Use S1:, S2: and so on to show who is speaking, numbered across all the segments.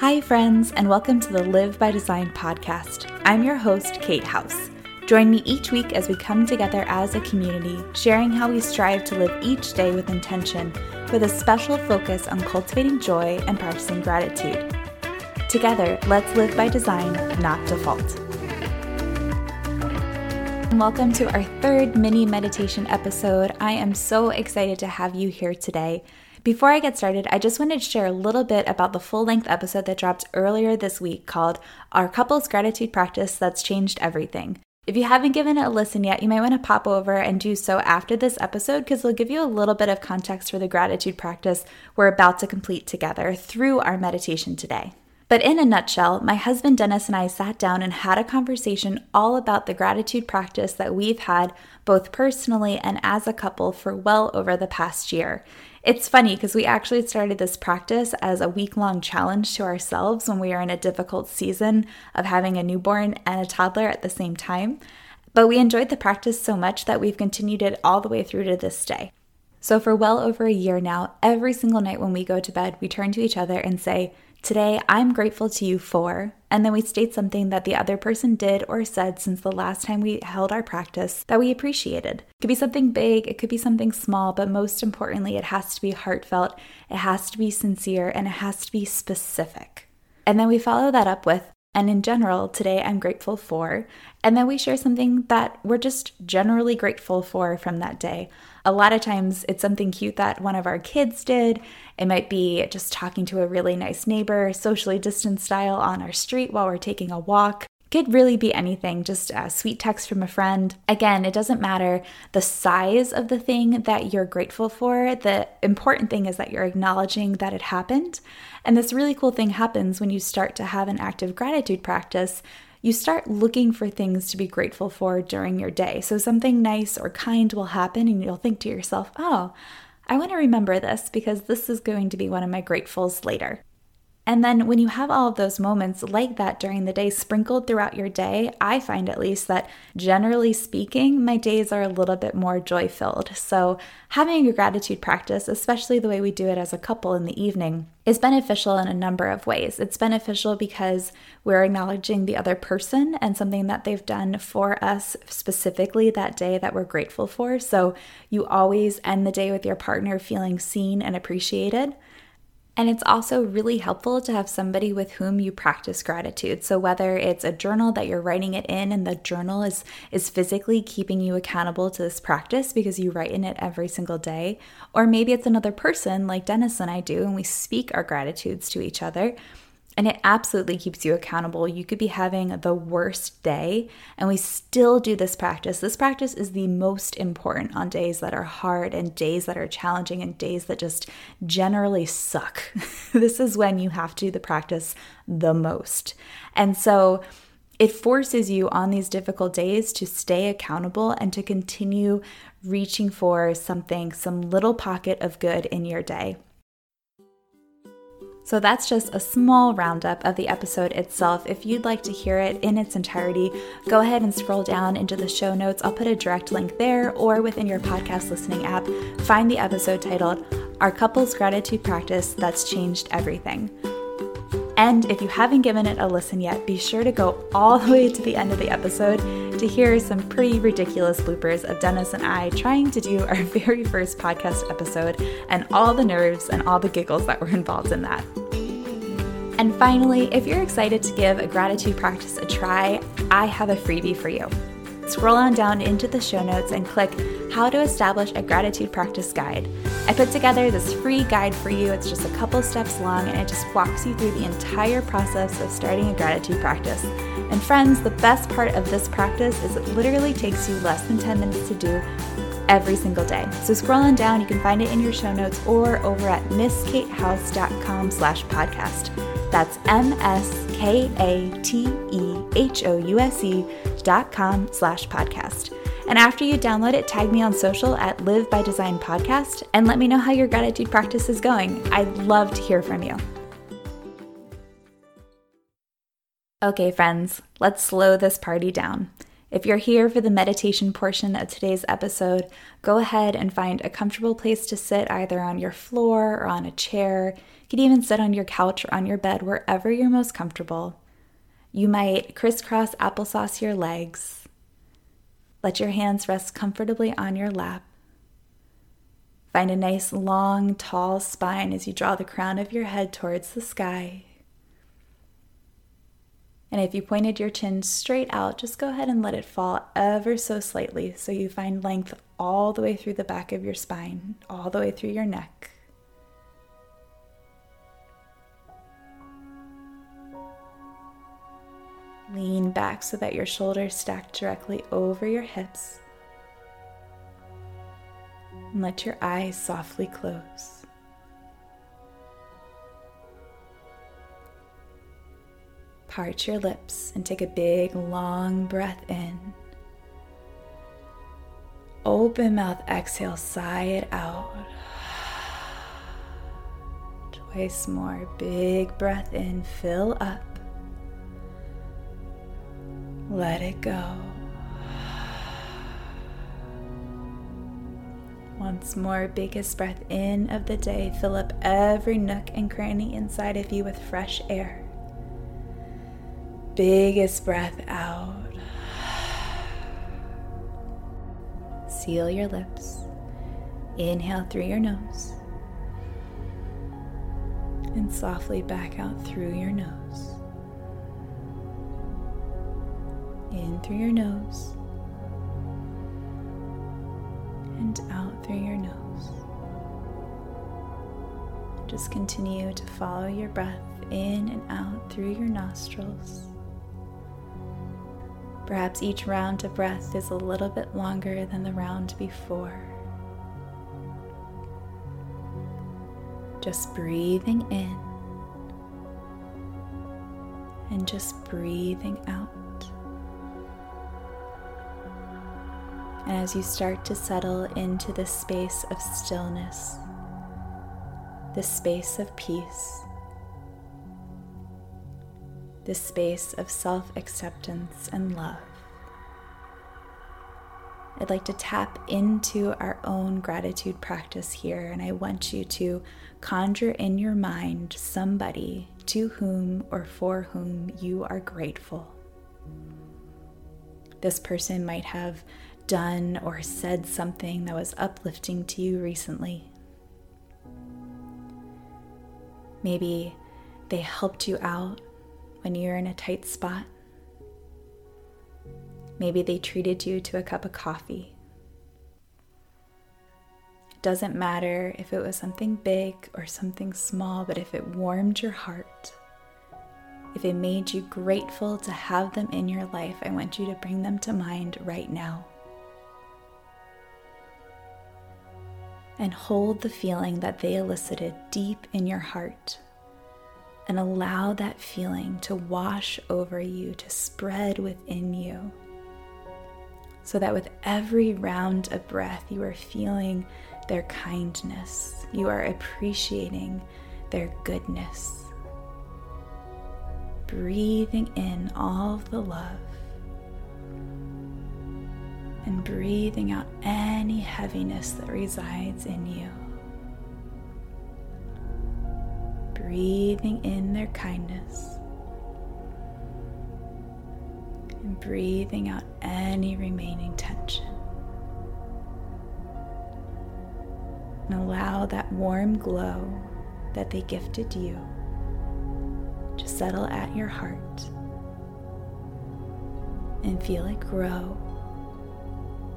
S1: Hi, friends, and welcome to the Live by Design podcast. I'm your host, Kate House. Join me each week as we come together as a community, sharing how we strive to live each day with intention, with a special focus on cultivating joy and practicing gratitude. Together, let's live by design, not default. Welcome to our third mini meditation episode. I am so excited to have you here today. Before I get started, I just wanted to share a little bit about the full length episode that dropped earlier this week called Our Couples Gratitude Practice That's Changed Everything. If you haven't given it a listen yet, you might want to pop over and do so after this episode because it'll give you a little bit of context for the gratitude practice we're about to complete together through our meditation today. But in a nutshell, my husband Dennis and I sat down and had a conversation all about the gratitude practice that we've had both personally and as a couple for well over the past year. It's funny because we actually started this practice as a week long challenge to ourselves when we are in a difficult season of having a newborn and a toddler at the same time. But we enjoyed the practice so much that we've continued it all the way through to this day. So, for well over a year now, every single night when we go to bed, we turn to each other and say, Today, I'm grateful to you for, and then we state something that the other person did or said since the last time we held our practice that we appreciated. It could be something big, it could be something small, but most importantly, it has to be heartfelt, it has to be sincere, and it has to be specific. And then we follow that up with, and in general, today I'm grateful for. And then we share something that we're just generally grateful for from that day. A lot of times it's something cute that one of our kids did. It might be just talking to a really nice neighbor, socially distanced style on our street while we're taking a walk. Could really be anything, just a sweet text from a friend. Again, it doesn't matter the size of the thing that you're grateful for. The important thing is that you're acknowledging that it happened. And this really cool thing happens when you start to have an active gratitude practice you start looking for things to be grateful for during your day. So something nice or kind will happen, and you'll think to yourself, oh, I want to remember this because this is going to be one of my gratefuls later. And then when you have all of those moments like that during the day sprinkled throughout your day, I find at least that generally speaking, my days are a little bit more joy filled. So having a gratitude practice, especially the way we do it as a couple in the evening, is beneficial in a number of ways. It's beneficial because we're acknowledging the other person and something that they've done for us specifically that day that we're grateful for. So you always end the day with your partner feeling seen and appreciated. And it's also really helpful to have somebody with whom you practice gratitude. So whether it's a journal that you're writing it in and the journal is is physically keeping you accountable to this practice because you write in it every single day, or maybe it's another person like Dennis and I do and we speak our gratitudes to each other and it absolutely keeps you accountable. You could be having the worst day, and we still do this practice. This practice is the most important on days that are hard and days that are challenging and days that just generally suck. this is when you have to do the practice the most. And so, it forces you on these difficult days to stay accountable and to continue reaching for something, some little pocket of good in your day. So that's just a small roundup of the episode itself. If you'd like to hear it in its entirety, go ahead and scroll down into the show notes. I'll put a direct link there or within your podcast listening app. Find the episode titled Our Couples Gratitude Practice That's Changed Everything. And if you haven't given it a listen yet, be sure to go all the way to the end of the episode to hear some pretty ridiculous bloopers of Dennis and I trying to do our very first podcast episode and all the nerves and all the giggles that were involved in that. And finally, if you're excited to give a gratitude practice a try, I have a freebie for you. Scroll on down into the show notes and click How to Establish a Gratitude Practice Guide. I put together this free guide for you. It's just a couple steps long and it just walks you through the entire process of starting a gratitude practice. And friends, the best part of this practice is it literally takes you less than 10 minutes to do every single day. So scroll on down, you can find it in your show notes or over at misskatehouse.com slash podcast. That's M-S-K-A-T-E-H-O-U-S-E dot com slash podcast. And after you download it, tag me on social at Live by Design Podcast and let me know how your gratitude practice is going. I'd love to hear from you. Okay, friends, let's slow this party down. If you're here for the meditation portion of today's episode, go ahead and find a comfortable place to sit either on your floor or on a chair. You could even sit on your couch or on your bed, wherever you're most comfortable. You might crisscross applesauce your legs. Let your hands rest comfortably on your lap. Find a nice, long, tall spine as you draw the crown of your head towards the sky. And if you pointed your chin straight out, just go ahead and let it fall ever so slightly so you find length all the way through the back of your spine, all the way through your neck. Lean back so that your shoulders stack directly over your hips. And let your eyes softly close. Part your lips and take a big, long breath in. Open mouth, exhale, sigh it out. Twice more. Big breath in, fill up. Let it go. Once more, biggest breath in of the day. Fill up every nook and cranny inside of you with fresh air biggest breath out. Seal your lips. Inhale through your nose. And softly back out through your nose. In through your nose. And out through your nose. Just continue to follow your breath in and out through your nostrils. Perhaps each round of breath is a little bit longer than the round before. Just breathing in and just breathing out. And as you start to settle into this space of stillness, this space of peace, this space of self acceptance and love. I'd like to tap into our own gratitude practice here, and I want you to conjure in your mind somebody to whom or for whom you are grateful. This person might have done or said something that was uplifting to you recently. Maybe they helped you out when you're in a tight spot. Maybe they treated you to a cup of coffee. It doesn't matter if it was something big or something small, but if it warmed your heart, if it made you grateful to have them in your life, I want you to bring them to mind right now. And hold the feeling that they elicited deep in your heart and allow that feeling to wash over you, to spread within you. So that with every round of breath, you are feeling their kindness, you are appreciating their goodness. Breathing in all the love and breathing out any heaviness that resides in you. breathing in their kindness and breathing out any remaining tension. And allow that warm glow that they gifted you to settle at your heart and feel it grow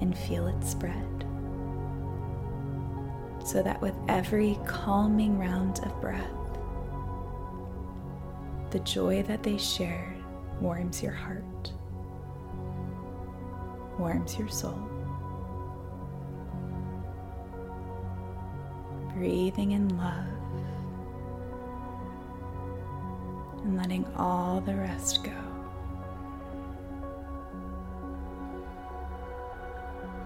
S1: and feel it spread. So that with every calming round of breath, the joy that they shared warms your heart, warms your soul. Breathing in love and letting all the rest go.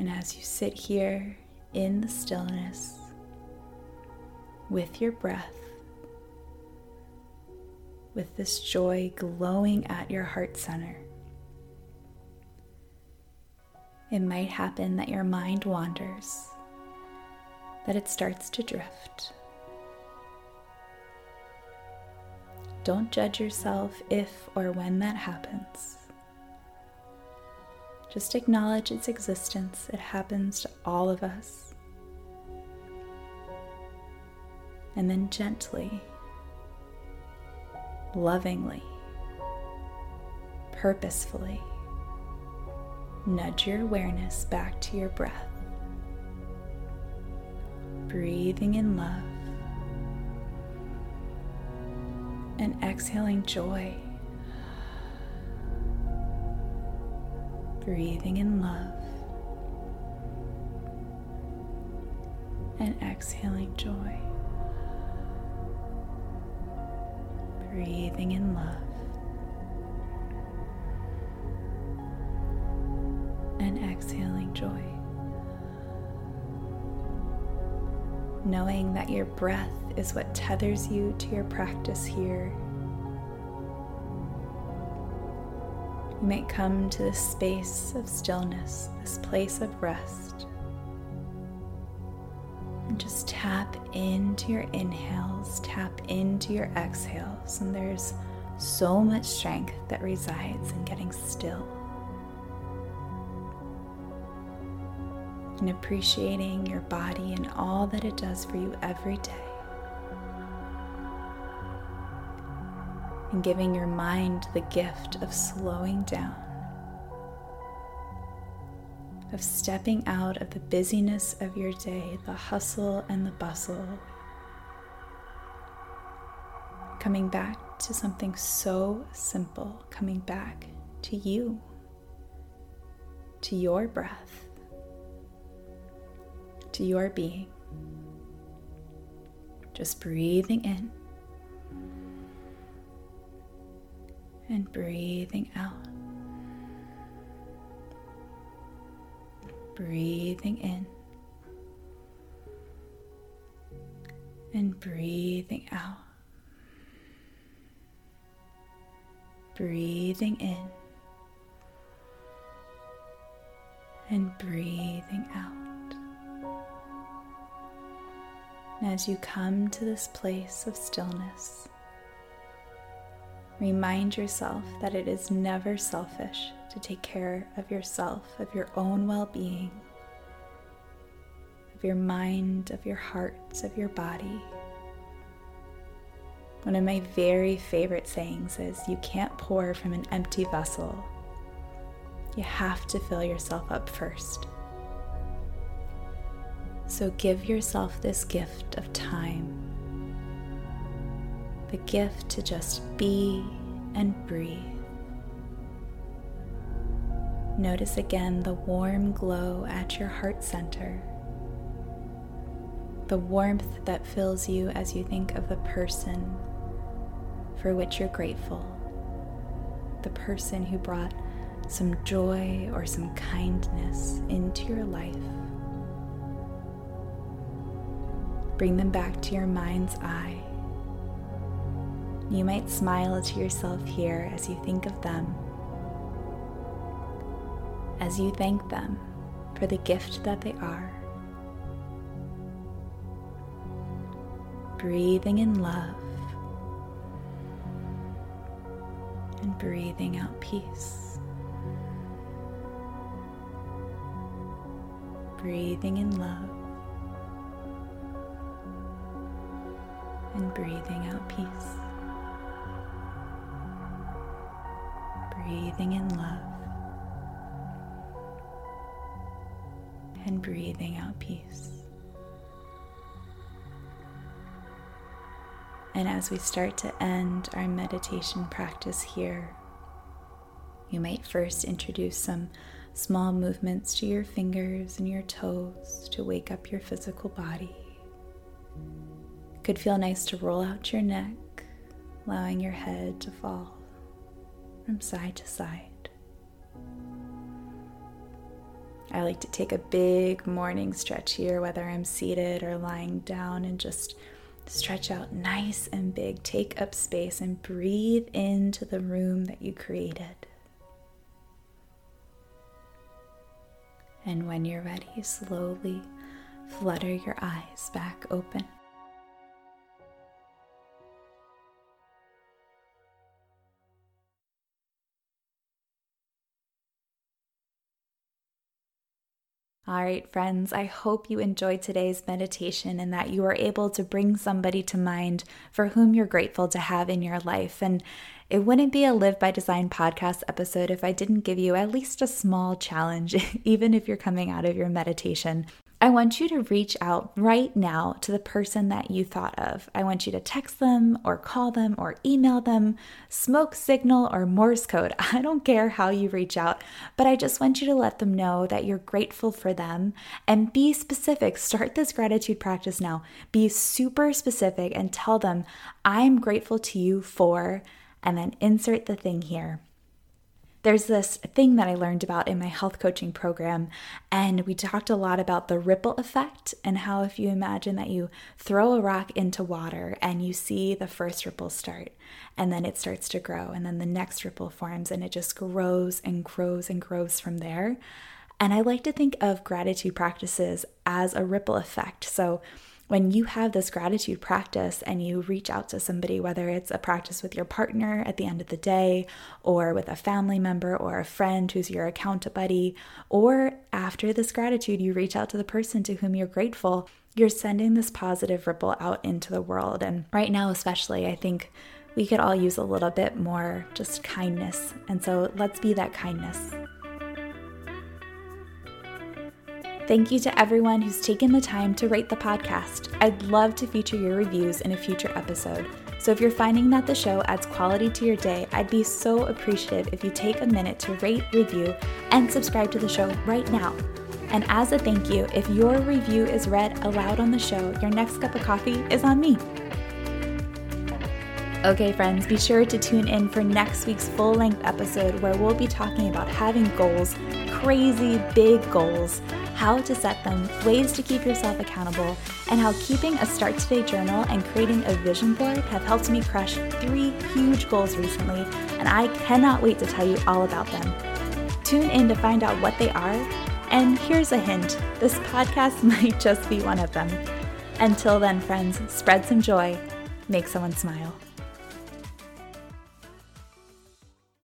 S1: And as you sit here in the stillness with your breath, with this joy glowing at your heart center, it might happen that your mind wanders, that it starts to drift. Don't judge yourself if or when that happens. Just acknowledge its existence. It happens to all of us. And then gently, lovingly, purposefully, nudge your awareness back to your breath. Breathing in love and exhaling joy. Breathing in love and exhaling joy. Breathing in love and exhaling joy. Knowing that your breath is what tethers you to your practice here. You might come to this space of stillness, this place of rest. And just tap into your inhales, tap into your exhales, and there's so much strength that resides in getting still. And appreciating your body and all that it does for you every day. And giving your mind the gift of slowing down, of stepping out of the busyness of your day, the hustle and the bustle, coming back to something so simple, coming back to you, to your breath, to your being. Just breathing in and breathing out. Breathing in and breathing out. Breathing in and breathing out. And as you come to this place of stillness, Remind yourself that it is never selfish to take care of yourself, of your own well being, of your mind, of your heart, of your body. One of my very favorite sayings is You can't pour from an empty vessel. You have to fill yourself up first. So give yourself this gift of time the gift to just be and breathe. Notice again the warm glow at your heart center, the warmth that fills you as you think of the person for which you're grateful, the person who brought some joy or some kindness into your life. Bring them back to your mind's eye you might smile to yourself here as you think of them, as you thank them for the gift that they are. Breathing in love and breathing out peace. Breathing in love and breathing out peace. Breathing in love and breathing out peace. And as we start to end our meditation practice here, you might first introduce some small movements to your fingers and your toes to wake up your physical body. It could feel nice to roll out your neck, allowing your head to fall from side to side. I like to take a big morning stretch here, whether I'm seated or lying down, and just stretch out nice and big. Take up space and breathe into the room that you created. And when you're ready, slowly flutter your eyes back open. All right, friends, I hope you enjoyed today's meditation and that you are able to bring somebody to mind for whom you're grateful to have in your life. And it wouldn't be a Live by Design podcast episode if I didn't give you at least a small challenge, even if you're coming out of your meditation. I want you to reach out right now to the person that you thought of. I want you to text them or call them or email them, smoke signal or Morse code. I don't care how you reach out, but I just want you to let them know that you're grateful for them and be specific. Start this gratitude practice now. Be super specific and tell them, I'm grateful to you for, and then insert the thing here. There's this thing that I learned about in my health coaching program, and we talked a lot about the ripple effect and how if you imagine that you throw a rock into water and you see the first ripple start, and then it starts to grow, and then the next ripple forms, and it just grows and grows and grows from there. And I like to think of gratitude practices as a ripple effect. So, when you have this gratitude practice and you reach out to somebody, whether it's a practice with your partner at the end of the day, or with a family member or a friend who's your account buddy, or after this gratitude, you reach out to the person to whom you're grateful, you're sending this positive ripple out into the world. And right now, especially, I think we could all use a little bit more just kindness. And so let's be that kindness. Thank you to everyone who's taken the time to rate the podcast. I'd love to feature your reviews in a future episode. So if you're finding that the show adds quality to your day, I'd be so appreciative if you take a minute to rate, review, and subscribe to the show right now. And as a thank you, if your review is read aloud on the show, your next cup of coffee is on me. Okay, friends, be sure to tune in for next week's full length episode where we'll be talking about having goals, crazy big goals how to set them, ways to keep yourself accountable, and how keeping a Start Today journal and creating a vision board have helped me crush three huge goals recently, and I cannot wait to tell you all about them. Tune in to find out what they are, and here's a hint this podcast might just be one of them. Until then, friends, spread some joy, make someone smile.